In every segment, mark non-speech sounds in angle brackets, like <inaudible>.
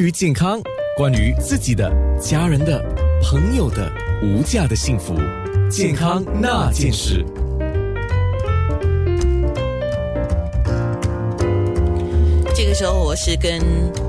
关于健康，关于自己的、家人的、朋友的无价的幸福，健康那件事。这个时候，我是跟。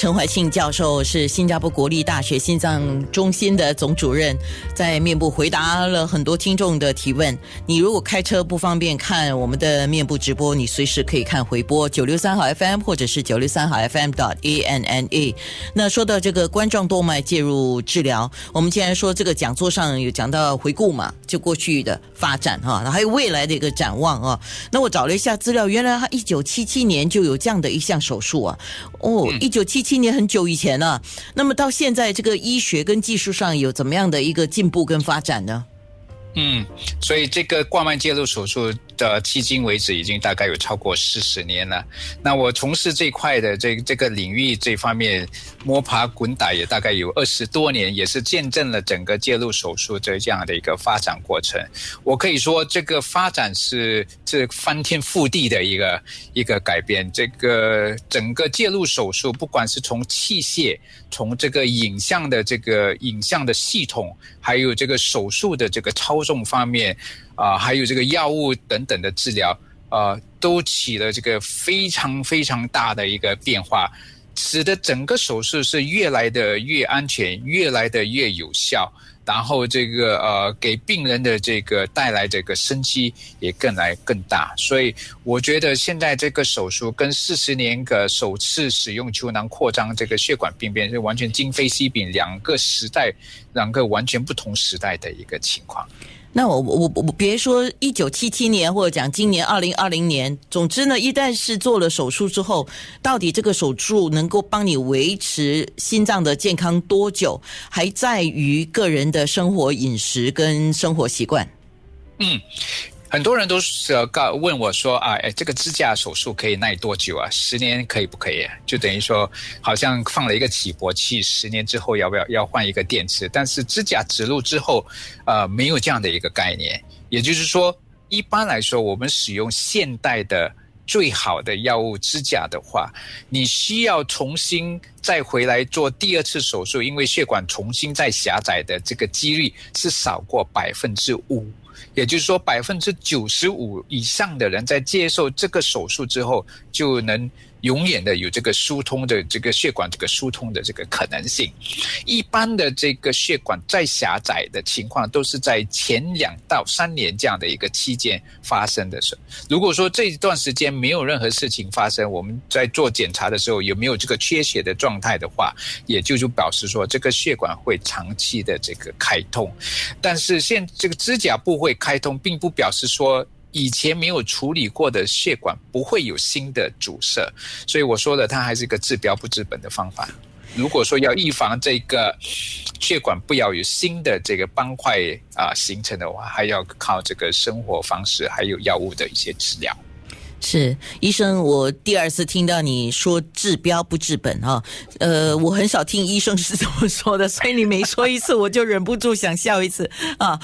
陈怀庆教授是新加坡国立大学心脏中心的总主任，在面部回答了很多听众的提问。你如果开车不方便看我们的面部直播，你随时可以看回播九六三号 FM 或者是九六三号 FM dot a n n a。那说到这个冠状动脉介入治疗，我们既然说这个讲座上有讲到回顾嘛，就过去的发展哈，还有未来的一个展望啊。那我找了一下资料，原来他一九七七年就有这样的一项手术啊。哦，一九七七。七年很久以前了，那么到现在这个医学跟技术上有怎么样的一个进步跟发展呢？嗯，所以这个冠脉介入手术。的迄今为止已经大概有超过四十年了。那我从事这块的这这个领域这方面摸爬滚打也大概有二十多年，也是见证了整个介入手术这这样的一个发展过程。我可以说，这个发展是这翻天覆地的一个一个改变。这个整个介入手术，不管是从器械、从这个影像的这个影像的系统，还有这个手术的这个操纵方面。啊，还有这个药物等等的治疗，啊，都起了这个非常非常大的一个变化，使得整个手术是越来的越安全，越来的越有效，然后这个呃，给病人的这个带来这个生机也更来更大。所以我觉得现在这个手术跟四十年个首次使用球囊扩张这个血管病变是完全今非昔比，两个时代，两个完全不同时代的一个情况。那我我我别说一九七七年，或者讲今年二零二零年，总之呢，一旦是做了手术之后，到底这个手术能够帮你维持心脏的健康多久，还在于个人的生活饮食跟生活习惯。嗯。很多人都是告问我说啊，哎，这个支架手术可以耐多久啊？十年可以不可以？就等于说，好像放了一个起搏器，十年之后要不要要换一个电池？但是支架植入之后，呃，没有这样的一个概念。也就是说，一般来说，我们使用现代的最好的药物支架的话，你需要重新再回来做第二次手术，因为血管重新再狭窄的这个几率是少过百分之五。也就是说，百分之九十五以上的人在接受这个手术之后，就能永远的有这个疏通的这个血管这个疏通的这个可能性。一般的这个血管再狭窄的情况，都是在前两到三年这样的一个期间发生的时候。如果说这一段时间没有任何事情发生，我们在做检查的时候有没有这个缺血的状态的话，也就就表示说这个血管会长期的这个开通。但是现这个指甲部会。开通并不表示说以前没有处理过的血管不会有新的阻塞，所以我说的它还是一个治标不治本的方法。如果说要预防这个血管不要有新的这个斑块啊形成的话，还要靠这个生活方式还有药物的一些治疗。是医生，我第二次听到你说治标不治本啊，呃，我很少听医生是这么说的，所以你每说一次，我就忍不住想笑一次啊。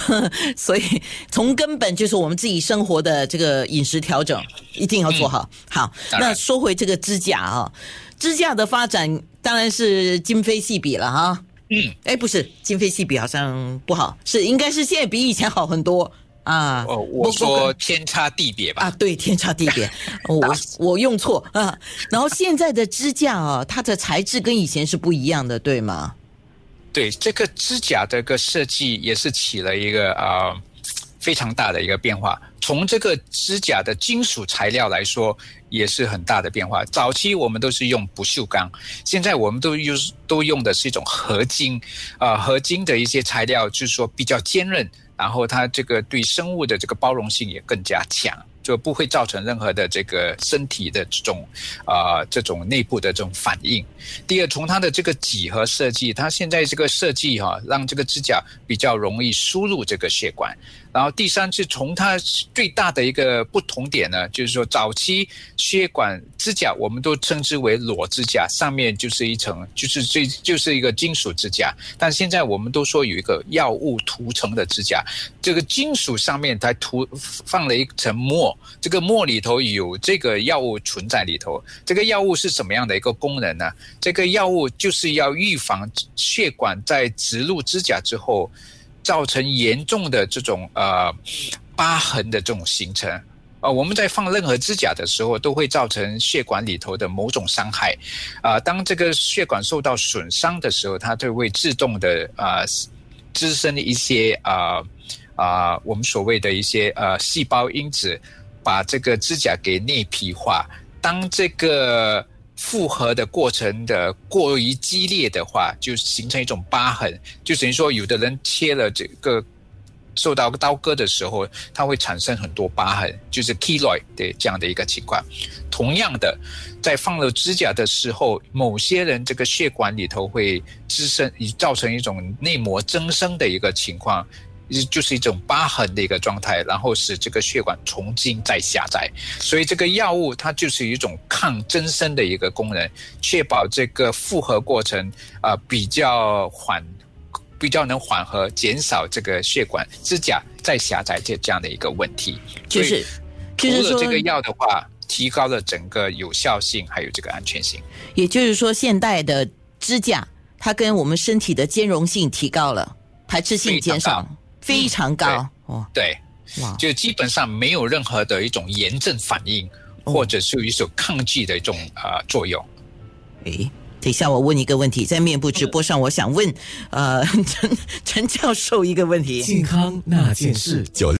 <laughs> 所以从根本就是我们自己生活的这个饮食调整一定要做好。好，那说回这个支架啊，支架的发展当然是今非昔比了哈。嗯，哎，不是今非昔比，好像不好，是应该是现在比以前好很多。啊，哦，我说天差地别吧。啊，对，天差地别，<laughs> 我我用错啊。然后现在的支架啊，它的材质跟以前是不一样的，对吗？对，这个支架这个设计也是起了一个啊非常大的一个变化。从这个支架的金属材料来说，也是很大的变化。早期我们都是用不锈钢，现在我们都用都用的是一种合金啊，合金的一些材料就是说比较坚韧。然后它这个对生物的这个包容性也更加强，就不会造成任何的这个身体的这种啊这种内部的这种反应。第二，从它的这个几何设计，它现在这个设计哈，让这个指甲比较容易输入这个血管。然后第三是从它最大的一个不同点呢，就是说早期血管支架我们都称之为裸支架，上面就是一层，就是最就是一个金属支架。但现在我们都说有一个药物涂层的支架，这个金属上面它涂放了一层膜，这个膜里头有这个药物存在里头。这个药物是什么样的一个功能呢？这个药物就是要预防血管在植入支架之后。造成严重的这种呃疤痕的这种形成啊，我们在放任何支架的时候，都会造成血管里头的某种伤害啊。当这个血管受到损伤的时候，它就会自动的啊滋生一些啊啊我们所谓的一些呃细胞因子，把这个支架给内皮化。当这个复合的过程的过于激烈的话，就形成一种疤痕，就等于说有的人切了这个受到刀割的时候，它会产生很多疤痕，就是 keloid 的这样的一个情况。同样的，在放了指甲的时候，某些人这个血管里头会滋生，造成一种内膜增生的一个情况。就是一种疤痕的一个状态，然后使这个血管重新再狭窄，所以这个药物它就是一种抗增生的一个功能，确保这个复合过程啊比较缓，比较能缓和，减少这个血管支架再狭窄这这样的一个问题。就是涂了这个药的话，提高了整个有效性还有这个安全性。也就是说，现代的支架它跟我们身体的兼容性提高了，排斥性减少。非常高。哦，对，哇，就基本上没有任何的一种炎症反应，或者是一种抗拒的一种啊作用。诶，等一下我问一个问题，在面部直播上，我想问呃 <laughs> 陈陈教授一个问题，健康那件事九。